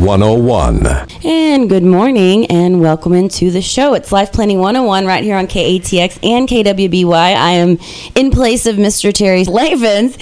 101. And good morning and welcome into the show. It's Life Planning 101 right here on KATX and KWBY. I am in place of Mr. Terry Slavens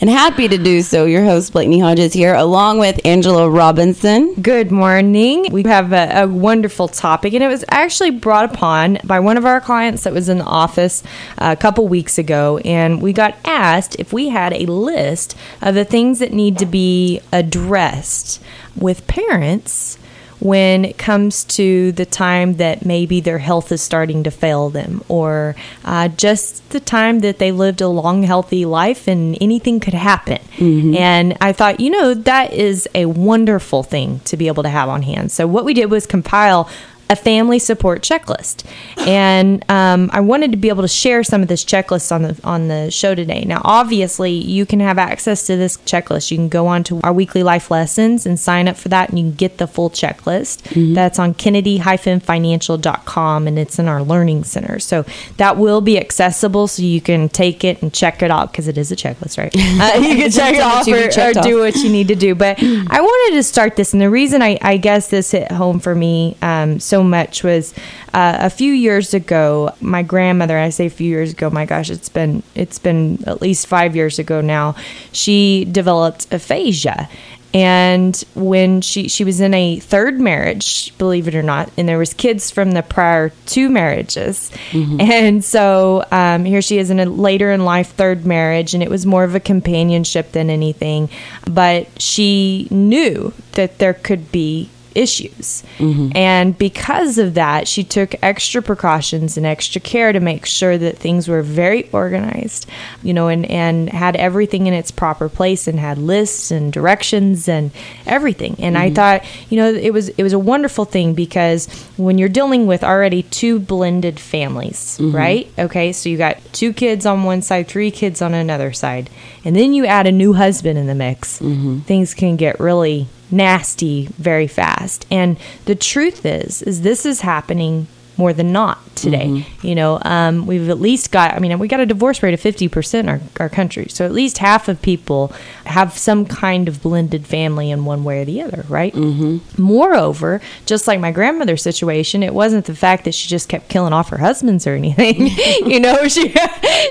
and happy to do so. Your host, Blakeney Hodges, here, along with Angela Robinson. Good morning. We have a, a, wonderful topic, and it was actually brought upon by one of our clients that was in the office uh, a couple weeks ago. And we got asked if we had a list of the things that need to be addressed with parents when it comes to the time that maybe their health is starting to fail them, or uh, just the time that they lived a long, healthy life and anything could happen. Mm-hmm. And I thought, you know, that is a wonderful thing to be able to have on hand. So, what we did was compile a family support checklist, and um, I wanted to be able to share some of this checklist on the on the show today. Now, obviously, you can have access to this checklist. You can go on to our weekly life lessons and sign up for that, and you can get the full checklist. Mm-hmm. That's on Kennedy-financial.com, and it's in our learning center. So that will be accessible, so you can take it and check it off because it is a checklist, right? Uh, you can check it off or, or do what you need to do. But I wanted to start this, and the reason I, I guess this hit home for me um, so so much was uh, a few years ago. My grandmother, I say a few years ago, my gosh, it's been it's been at least five years ago now. She developed aphasia, and when she she was in a third marriage believe it or not and there was kids from the prior two marriages mm-hmm. and so um, here she is in a later in life third marriage and it was more of a companionship than anything but she knew that there could be issues. Mm-hmm. And because of that, she took extra precautions and extra care to make sure that things were very organized, you know, and, and had everything in its proper place and had lists and directions and everything. And mm-hmm. I thought, you know, it was it was a wonderful thing because when you're dealing with already two blended families, mm-hmm. right? Okay, so you got two kids on one side, three kids on another side, and then you add a new husband in the mix. Mm-hmm. Things can get really nasty very fast. And the truth is, is this is happening more than not today. Mm-hmm. You know, um, we've at least got, I mean, we got a divorce rate of 50% in our, our country. So at least half of people have some kind of blended family in one way or the other, right? Mm-hmm. Moreover, just like my grandmother's situation, it wasn't the fact that she just kept killing off her husbands or anything. you know, she,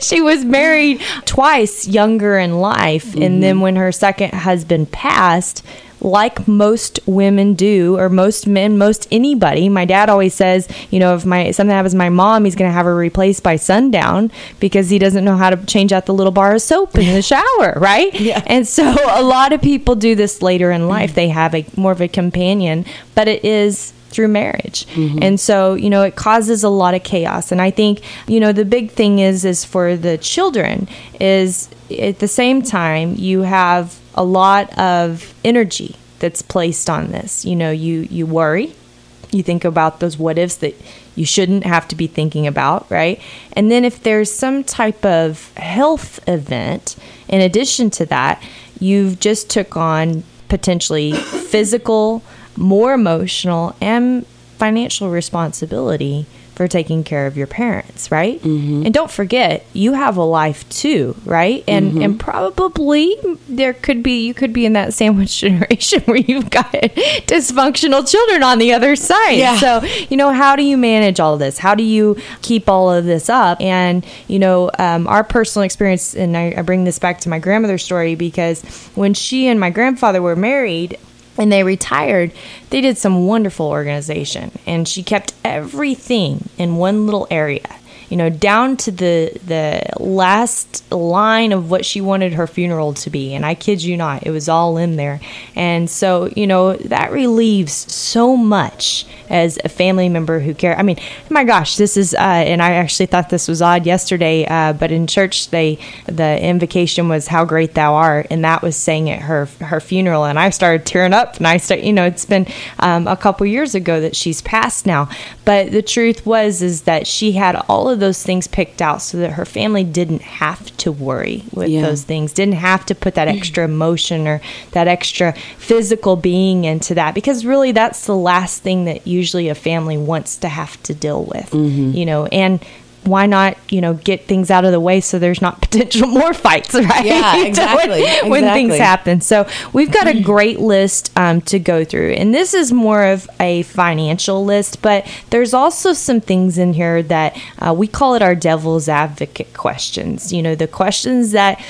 she was married twice younger in life. Mm-hmm. And then when her second husband passed, like most women do, or most men, most anybody. My dad always says, you know, if my something happens to my mom, he's going to have her replaced by sundown because he doesn't know how to change out the little bar of soap in the shower, right? Yeah. And so a lot of people do this later in life. They have a more of a companion, but it is through marriage. Mm-hmm. And so, you know, it causes a lot of chaos. And I think, you know, the big thing is is for the children is at the same time you have a lot of energy that's placed on this. You know, you you worry, you think about those what ifs that you shouldn't have to be thinking about, right? And then if there's some type of health event in addition to that, you've just took on potentially physical, more emotional and financial responsibility for taking care of your parents, right? Mm-hmm. And don't forget, you have a life too, right? And mm-hmm. and probably there could be you could be in that sandwich generation where you've got dysfunctional children on the other side. Yeah. So, you know, how do you manage all of this? How do you keep all of this up? And, you know, um, our personal experience, and I, I bring this back to my grandmother's story because when she and my grandfather were married, and they retired, they did some wonderful organization. And she kept everything in one little area. You know, down to the the last line of what she wanted her funeral to be. And I kid you not, it was all in there. And so, you know, that relieves so much as a family member who care. I mean, my gosh, this is, uh, and I actually thought this was odd yesterday, uh, but in church, they the invocation was "How great Thou art," and that was saying at her her funeral, and I started tearing up, and I start, you know, it's been um, a couple years ago that she's passed now, but the truth was is that she had all of those things picked out so that her family didn't have to worry with yeah. those things, didn't have to put that extra emotion or that extra physical being into that, because really that's the last thing that usually a family wants to have to deal with, mm-hmm. you know, and why not, you know, get things out of the way so there's not potential more fights, right? Yeah, exactly. when, when things happen. So we've got a great list um, to go through. And this is more of a financial list, but there's also some things in here that uh, we call it our devil's advocate questions. You know, the questions that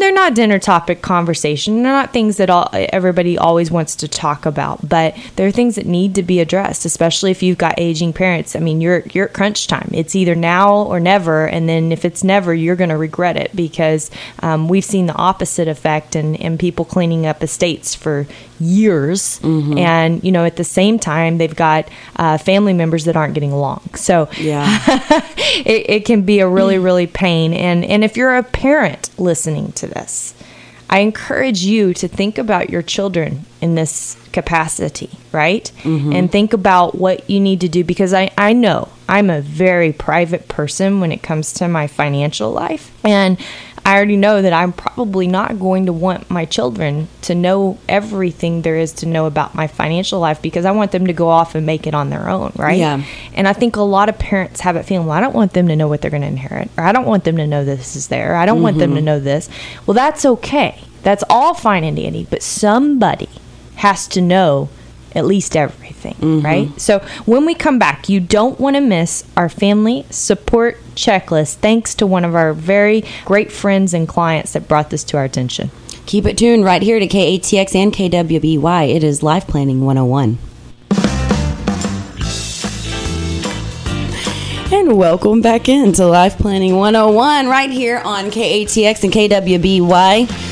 they're not dinner topic conversation. They're not things that all, everybody always wants to talk about, but they're things that need to be addressed, especially if you've got aging parents. I mean, you're you're at crunch time. It's either now or never, and then if it's never, you're going to regret it because um, we've seen the opposite effect and and people cleaning up estates for years, mm-hmm. and you know at the same time they've got uh, family members that aren't getting along. So yeah, it, it can be a really really pain. And and if you're a parent listening to this, I encourage you to think about your children in this capacity, right? Mm-hmm. And think about what you need to do because I, I know I'm a very private person when it comes to my financial life. And I already know that I'm probably not going to want my children to know everything there is to know about my financial life because I want them to go off and make it on their own, right? Yeah. And I think a lot of parents have it feeling, well, I don't want them to know what they're going to inherit, or I don't want them to know this is there. I don't mm-hmm. want them to mm-hmm. know this. Well, that's okay. That's all fine and dandy, but somebody has to know at least everything, mm-hmm. right? So when we come back, you don't want to miss our family support checklist thanks to one of our very great friends and clients that brought this to our attention. Keep it tuned right here to KATX and KWBY. It is Life Planning 101. And welcome back into Life Planning 101 right here on KATX and KWBY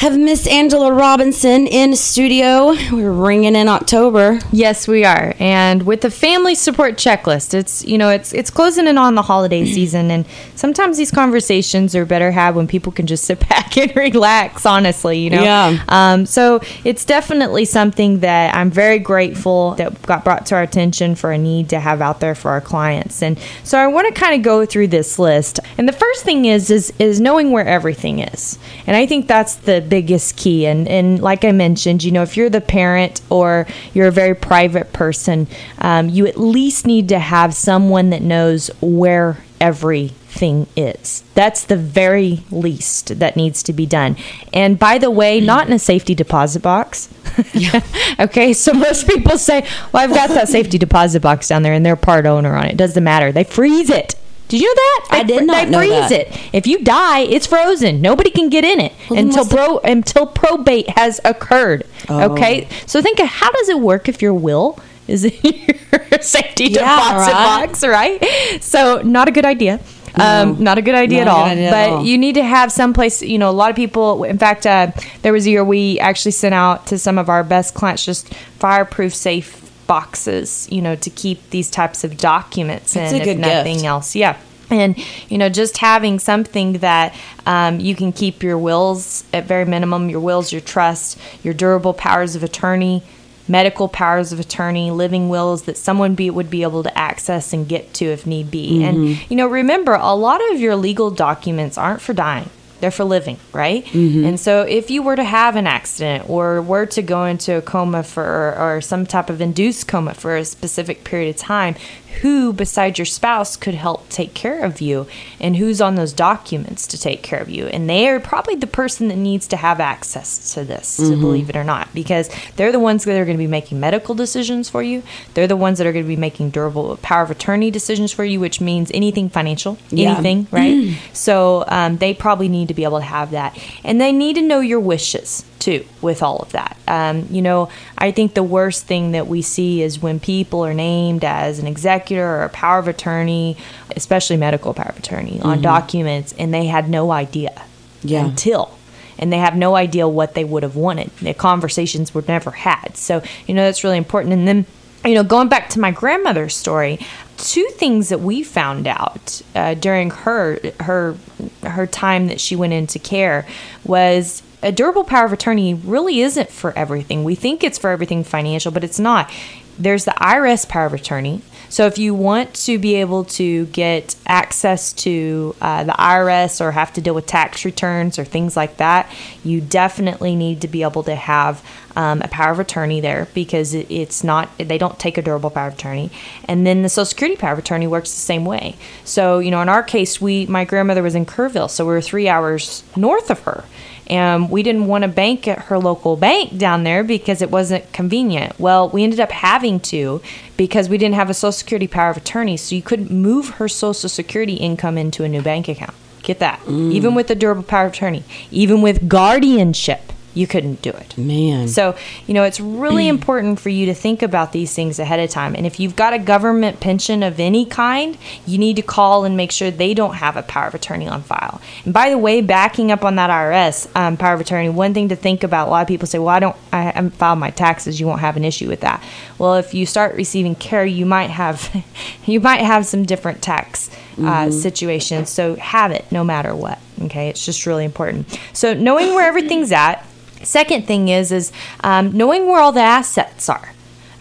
have Miss Angela Robinson in studio. We're ringing in October. Yes, we are. And with the family support checklist, it's you know it's it's closing in on the holiday season, and sometimes these conversations are better had when people can just sit back and relax. Honestly, you know. Yeah. Um, so it's definitely something that I'm very grateful that got brought to our attention for a need to have out there for our clients, and so I want to kind of go through this list. And the first thing is is is knowing where everything is, and I think that's the biggest key. And, and like I mentioned, you know, if you're the parent or you're a very private person, um, you at least need to have someone that knows where everything is. That's the very least that needs to be done. And by the way, not in a safety deposit box. yeah. okay, so most people say, "Well, I've got that safety deposit box down there, and they're part owner on it. Doesn't matter. They freeze it." Did you know that? They, I did not they freeze that. it. If you die, it's frozen. Nobody can get in it well, until pro the- until probate has occurred. Oh. Okay, so think of how does it work if your will is in your safety yeah, deposit right. box, right? So not a good idea. Um, not a good idea, at all. Idea but at all. you need to have some place. You know, a lot of people. In fact, uh, there was a year we actually sent out to some of our best clients just fireproof safe boxes, you know, to keep these types of documents That's in, if nothing gift. else. Yeah. And, you know, just having something that um, you can keep your wills at very minimum, your wills, your trust, your durable powers of attorney, medical powers of attorney, living wills that someone be, would be able to access and get to if need be. Mm-hmm. And, you know, remember, a lot of your legal documents aren't for dying they're for living, right? Mm-hmm. And so if you were to have an accident or were to go into a coma for or some type of induced coma for a specific period of time, who besides your spouse could help take care of you and who's on those documents to take care of you and they are probably the person that needs to have access to this mm-hmm. believe it or not because they're the ones that are going to be making medical decisions for you they're the ones that are going to be making durable power of attorney decisions for you which means anything financial anything right so um, they probably need to be able to have that. And they need to know your wishes too with all of that. Um, you know, I think the worst thing that we see is when people are named as an executor or a power of attorney, especially medical power of attorney, mm-hmm. on documents and they had no idea yeah. until and they have no idea what they would have wanted. The conversations were never had. So, you know, that's really important. And then, you know, going back to my grandmother's story, two things that we found out uh, during her her her time that she went into care was a durable power of attorney really isn't for everything. We think it's for everything financial, but it's not. There's the IRS power of attorney, so if you want to be able to get access to uh, the IRS or have to deal with tax returns or things like that, you definitely need to be able to have um, a power of attorney there because it, it's not they don't take a durable power of attorney and then the social security power of attorney works the same way so you know in our case we my grandmother was in kerrville so we were three hours north of her and we didn't want to bank at her local bank down there because it wasn't convenient. Well, we ended up having to because we didn't have a Social Security power of attorney, so you couldn't move her Social Security income into a new bank account. Get that? Mm. Even with the durable power of attorney, even with guardianship you couldn't do it. Man. So, you know, it's really important for you to think about these things ahead of time. And if you've got a government pension of any kind, you need to call and make sure they don't have a power of attorney on file. And by the way, backing up on that IRS um, power of attorney, one thing to think about a lot of people say, well, I don't, I haven't filed my taxes. You won't have an issue with that. Well, if you start receiving care, you might have, you might have some different tax uh, mm-hmm. situations. So have it no matter what. Okay. It's just really important. So knowing where everything's at, Second thing is is um, knowing where all the assets are.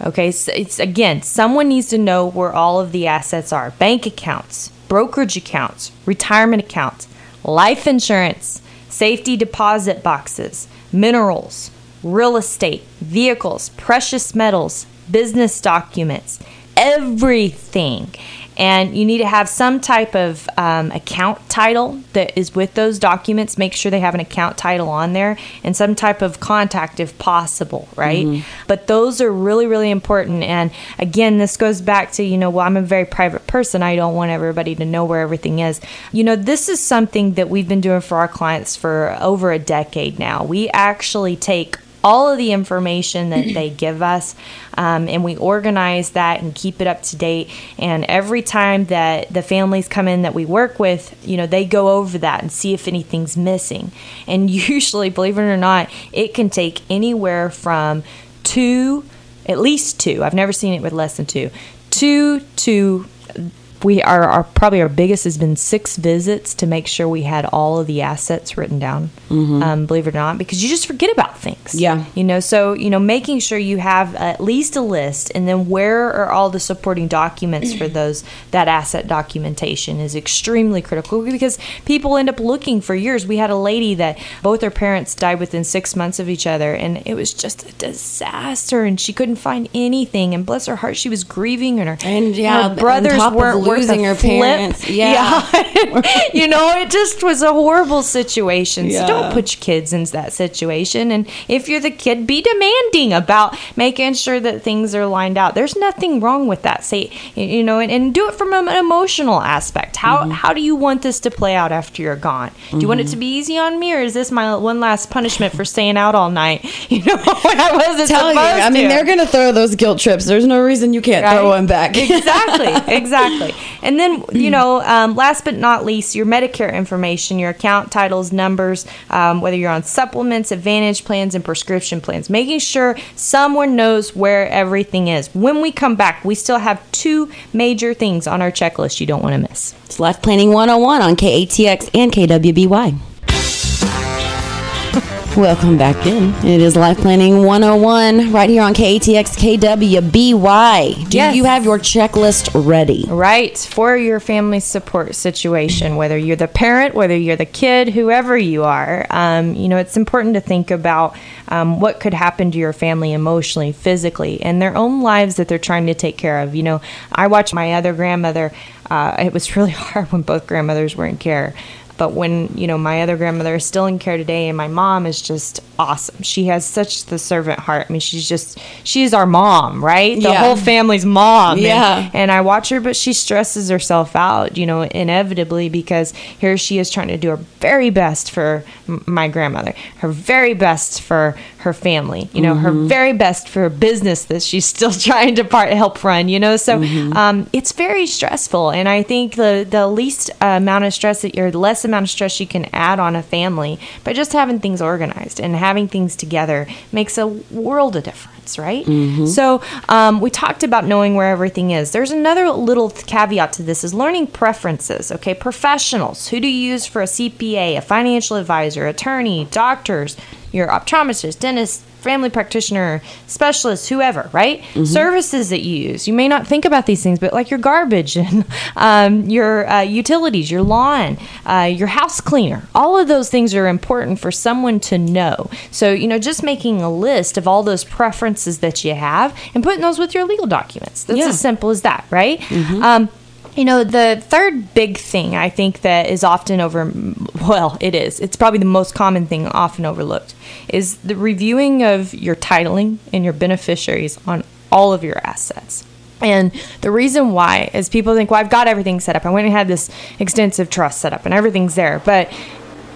Okay, so it's again, someone needs to know where all of the assets are: bank accounts, brokerage accounts, retirement accounts, life insurance, safety deposit boxes, minerals, real estate, vehicles, precious metals, business documents, everything and you need to have some type of um, account title that is with those documents. Make sure they have an account title on there and some type of contact if possible, right? Mm-hmm. But those are really, really important. And again, this goes back to, you know, well, I'm a very private person. I don't want everybody to know where everything is. You know, this is something that we've been doing for our clients for over a decade now. We actually take all of the information that they give us um, and we organize that and keep it up to date. And every time that the families come in that we work with you know they go over that and see if anything's missing. And usually believe it or not it can take anywhere from two at least two i've never seen it with less than two two to we are our probably our biggest has been six visits to make sure we had all of the assets written down. Mm-hmm. Um, believe it or not, because you just forget about things. Yeah, you know. So you know, making sure you have at least a list, and then where are all the supporting documents for those that asset documentation is extremely critical because people end up looking for years. We had a lady that both her parents died within six months of each other, and it was just a disaster, and she couldn't find anything. And bless her heart, she was grieving, and her and yeah, her brothers weren't losing her flip. parents. Yeah. yeah. you know, it just was a horrible situation. Yeah. So don't put your kids in that situation. And if you're the kid, be demanding about making sure that things are lined out. There's nothing wrong with that. Say, you know, and, and do it from an emotional aspect. How mm-hmm. how do you want this to play out after you're gone? Do you mm-hmm. want it to mm-hmm. be easy on me, or is this my one last punishment for staying out all night? You know, when I wasn't Tell you, I mean, they're gonna throw those guilt trips. There's no reason you can't right? throw one back. exactly, exactly. And then, you know, um, last but not least, your Medicare information, your account titles, numbers, um, whether you're on supplements, advantage plans, and prescription plans, making sure someone knows where everything is. When we come back, we still have two major things on our checklist you don't want to miss. It's Life Planning 101 on KATX and KWBY. Welcome back in. It is Life Planning 101 right here on KATX KWBY. Do yes. you have your checklist ready? Right. For your family support situation, whether you're the parent, whether you're the kid, whoever you are, um, you know, it's important to think about um, what could happen to your family emotionally, physically, and their own lives that they're trying to take care of. You know, I watched my other grandmother. Uh, it was really hard when both grandmothers were in care but when, you know, my other grandmother is still in care today and my mom is just awesome. She has such the servant heart. I mean, she's just she's our mom, right? The Yeah. whole family's mom. And- Yeah. And, I watch her, but she stresses herself out, you know, inevitably because here she is trying to do her very best for m- my grandmother, her very best for her family, you know, her very best for a business that she's still trying to part help run, you know. So um, it's very stressful, and I think the the least uh, amount of stress that you're, less amount of stress you can add on a family by just having things organized and having things together makes a world of difference, right? So um, we talked about knowing where everything is. There's another little caveat to this: is learning preferences. Okay, professionals. Who do you use for a CPA, a financial advisor, attorney, doctors, your optometrist, dentist, family practitioner, specialist, whoever, right? Services that you use. You may not think about these things, but like your garbage and um, your uh, utilities, your lawn, uh, your house cleaner, all of those things are important for someone to know. So, you know, just making a list of all those preferences that you have and putting those with your legal documents. That's Yeah. as simple as that, right? Um, you know, the third big thing I think that is often over, well, it is. It's probably the most common thing often overlooked is the reviewing of your titling and your beneficiaries on all of your assets. And the reason why is people think, well, I've got everything set up. I went and had this extensive trust set up and everything's there. But,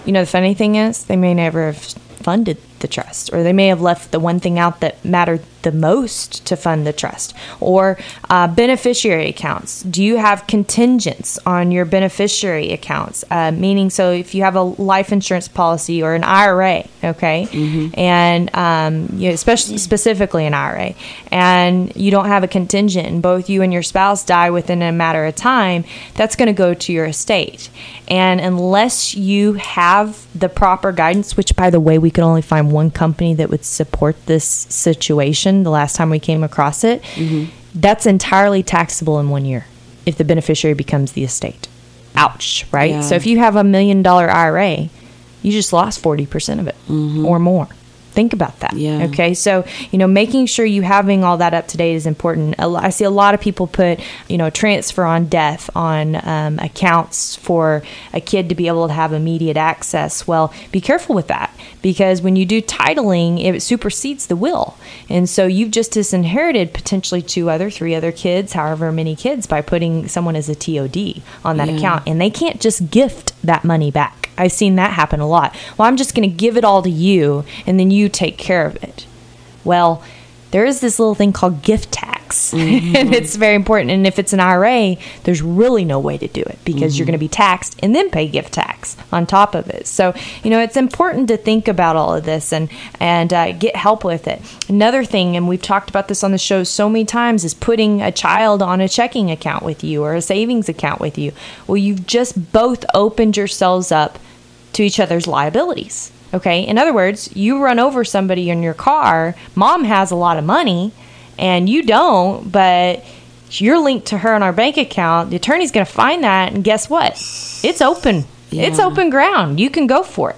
you know, the funny thing is, they may never have funded the trust, or they may have left the one thing out that mattered the most to fund the trust, or uh, beneficiary accounts. Do you have contingents on your beneficiary accounts? Uh, meaning, so if you have a life insurance policy or an IRA, okay, and um, you know, especially specifically an IRA, and you don't have a contingent, and both you and your spouse die within a matter of time, that's going to go to your estate. And unless you have the proper guidance, which by the way, we could only find one company that would support this situation the last time we came across it, mm-hmm. that's entirely taxable in one year if the beneficiary becomes the estate. Ouch, right? Yeah. So if you have a million dollar IRA, you just lost 40% of it mm-hmm. or more. Think about that. Yeah. Okay. So, you know, making sure you having all that up to date is important. I see a lot of people put, you know, transfer on death on um, accounts for a kid to be able to have immediate access. Well, be careful with that because when you do titling, it supersedes the will. And so you've just disinherited potentially two other, three other kids, however many kids, by putting someone as a TOD on that Yeah. account. And they can't just gift that money back. I've seen that happen a lot. Well, I'm just going to give it all to you and then you take care of it. Well, there is this little thing called gift tax, and it's very important. And if it's an IRA, there's really no way to do it because you're going to be taxed and then pay gift tax on top of it. So, you know, it's important to think about all of this and and uh, get help with it. Another thing, and we've talked about this on the show so many times, is putting a child on a checking account with you or a savings account with you. Well, you've just both opened yourselves up to each other's liabilities. Okay. In other words, you run over somebody in your car, mom has a lot of money and you don't, but you're linked to her on our bank account. The attorney's going to find that. And guess what? It's open. It's open ground. You can go for it.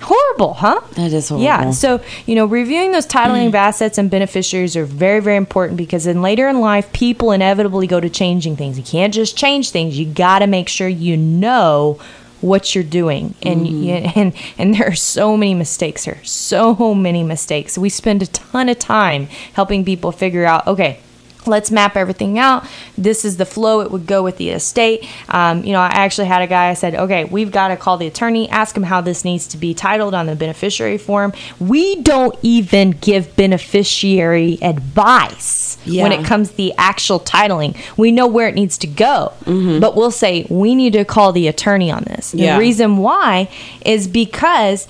Horrible, huh? That is horrible. Yeah. So, you know, reviewing those titling of assets and beneficiaries are very, very important because then later in life, people inevitably go to changing things. You can't just change things. You got to make sure you know what you're doing. And mm-hmm. and and there are so many mistakes here. So many mistakes. We spend a ton of time helping people figure out okay let's map everything out. This is the flow it would go with the estate. Um, you know, I actually had a guy, I said, okay, we've got to call the attorney, ask him how this needs to be titled on the beneficiary form. We don't even give beneficiary advice when it comes to the actual titling. We know where it needs to go, but we'll say, we need to call the attorney on this. Yeah. The reason why is because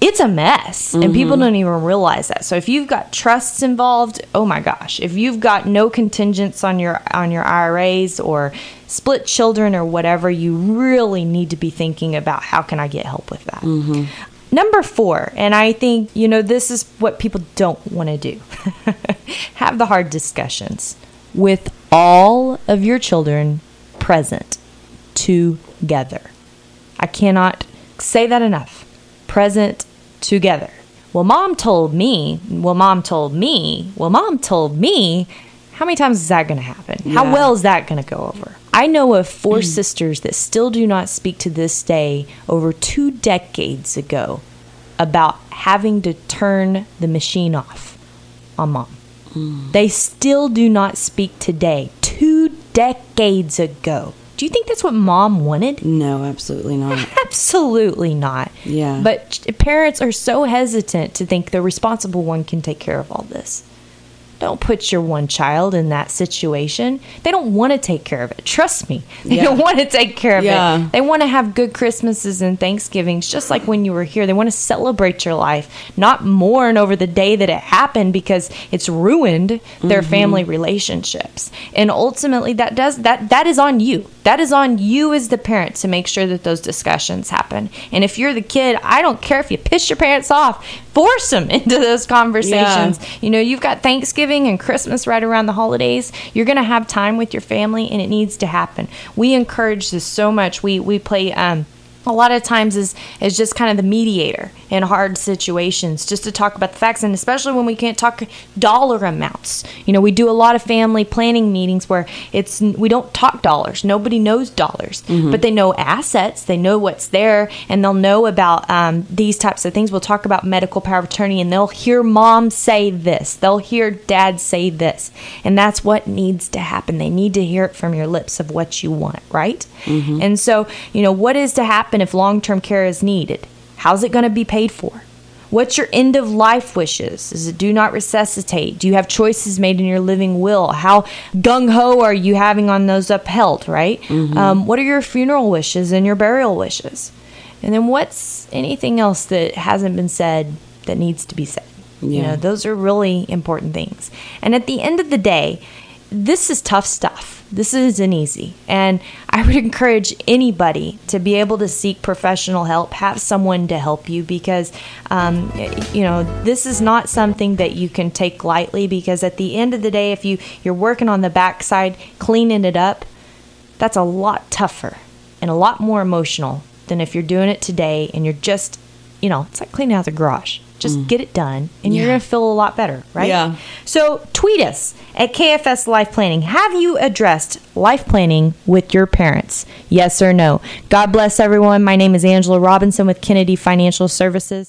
it's a mess and people mm-hmm. don't even realize that. So if you've got trusts involved oh my gosh if you've got no contingents on your on your iras or split children or whatever you really need to be thinking about how can i get help with that. Mm-hmm. Number four and i think you know this is what people don't want to do. Have the hard discussions with all of your children present together. I cannot say that enough. Present together. Well, mom told me. Well, mom told me. Well, mom told me. How many times is that going to happen? How well is that going to go over? I know of four sisters that still do not speak to this day over two decades ago about having to turn the machine off on mom. Mm. They still do not speak today, two decades ago. Do you think that's what mom wanted? No, absolutely not. absolutely not. Yeah. But parents are so hesitant to think the responsible one can take care of all this. Don't put your one child in that situation. They don't want to take care of it. Trust me. They yeah. don't want to take care of yeah. it. They want to have good Christmases and Thanksgivings, just like when you were here. They want to celebrate your life, not mourn over the day that it happened because it's ruined their mm-hmm. family relationships. And ultimately that does that that is on you. That is on you as the parent to make sure that those discussions happen. And if you're the kid, I don't care if you piss your parents off, force them into those conversations. Yeah. You know, you've got Thanksgiving and Christmas right around the holidays. You're going to have time with your family and it needs to happen. We encourage this so much. We we play um a lot of times is is just kind of the mediator in hard situations just to talk about the facts. And especially when we can't talk dollar amounts. You know we do a lot of family planning meetings where it's we don't talk dollars. Nobody knows dollars mm-hmm. but they know assets. They know what's there and they'll know about um, these types of things. We'll talk about medical power of attorney and they'll hear mom say this. They'll hear dad say this. And that's what needs to happen. They need to hear it from your lips of what you want right? Mm-hmm. and so you know what is to happen happen if long term care is needed? How's it going to be paid for? What's your end of life wishes? Is it do not resuscitate? Do you have choices made in your living will? How gung ho are you having on those upheld, right? Mm-hmm. Um, what are your funeral wishes and your burial wishes? And then what's anything else that hasn't been said that needs to be said? Yeah. You know, those are really important things. And at the end of the day, this is tough stuff this isn't easy. And I would encourage anybody to be able to seek professional help, have someone to help you because, um, you know, this is not something that you can take lightly because at the end of the day, if you, you're working on the backside, cleaning it up, that's a lot tougher and a lot more emotional than if you're doing it today and you're just, you know, it's like cleaning out the garage. Just mm. get it done, and yeah. you're going to feel a lot better, right? Yeah. So tweet us at KFS Life Planning. Have you addressed life planning with your parents? Yes or no? God bless everyone. My name is Angela Robinson with Kennedy Financial Services.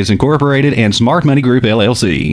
Associates Incorporated and Smart Money Group LLC.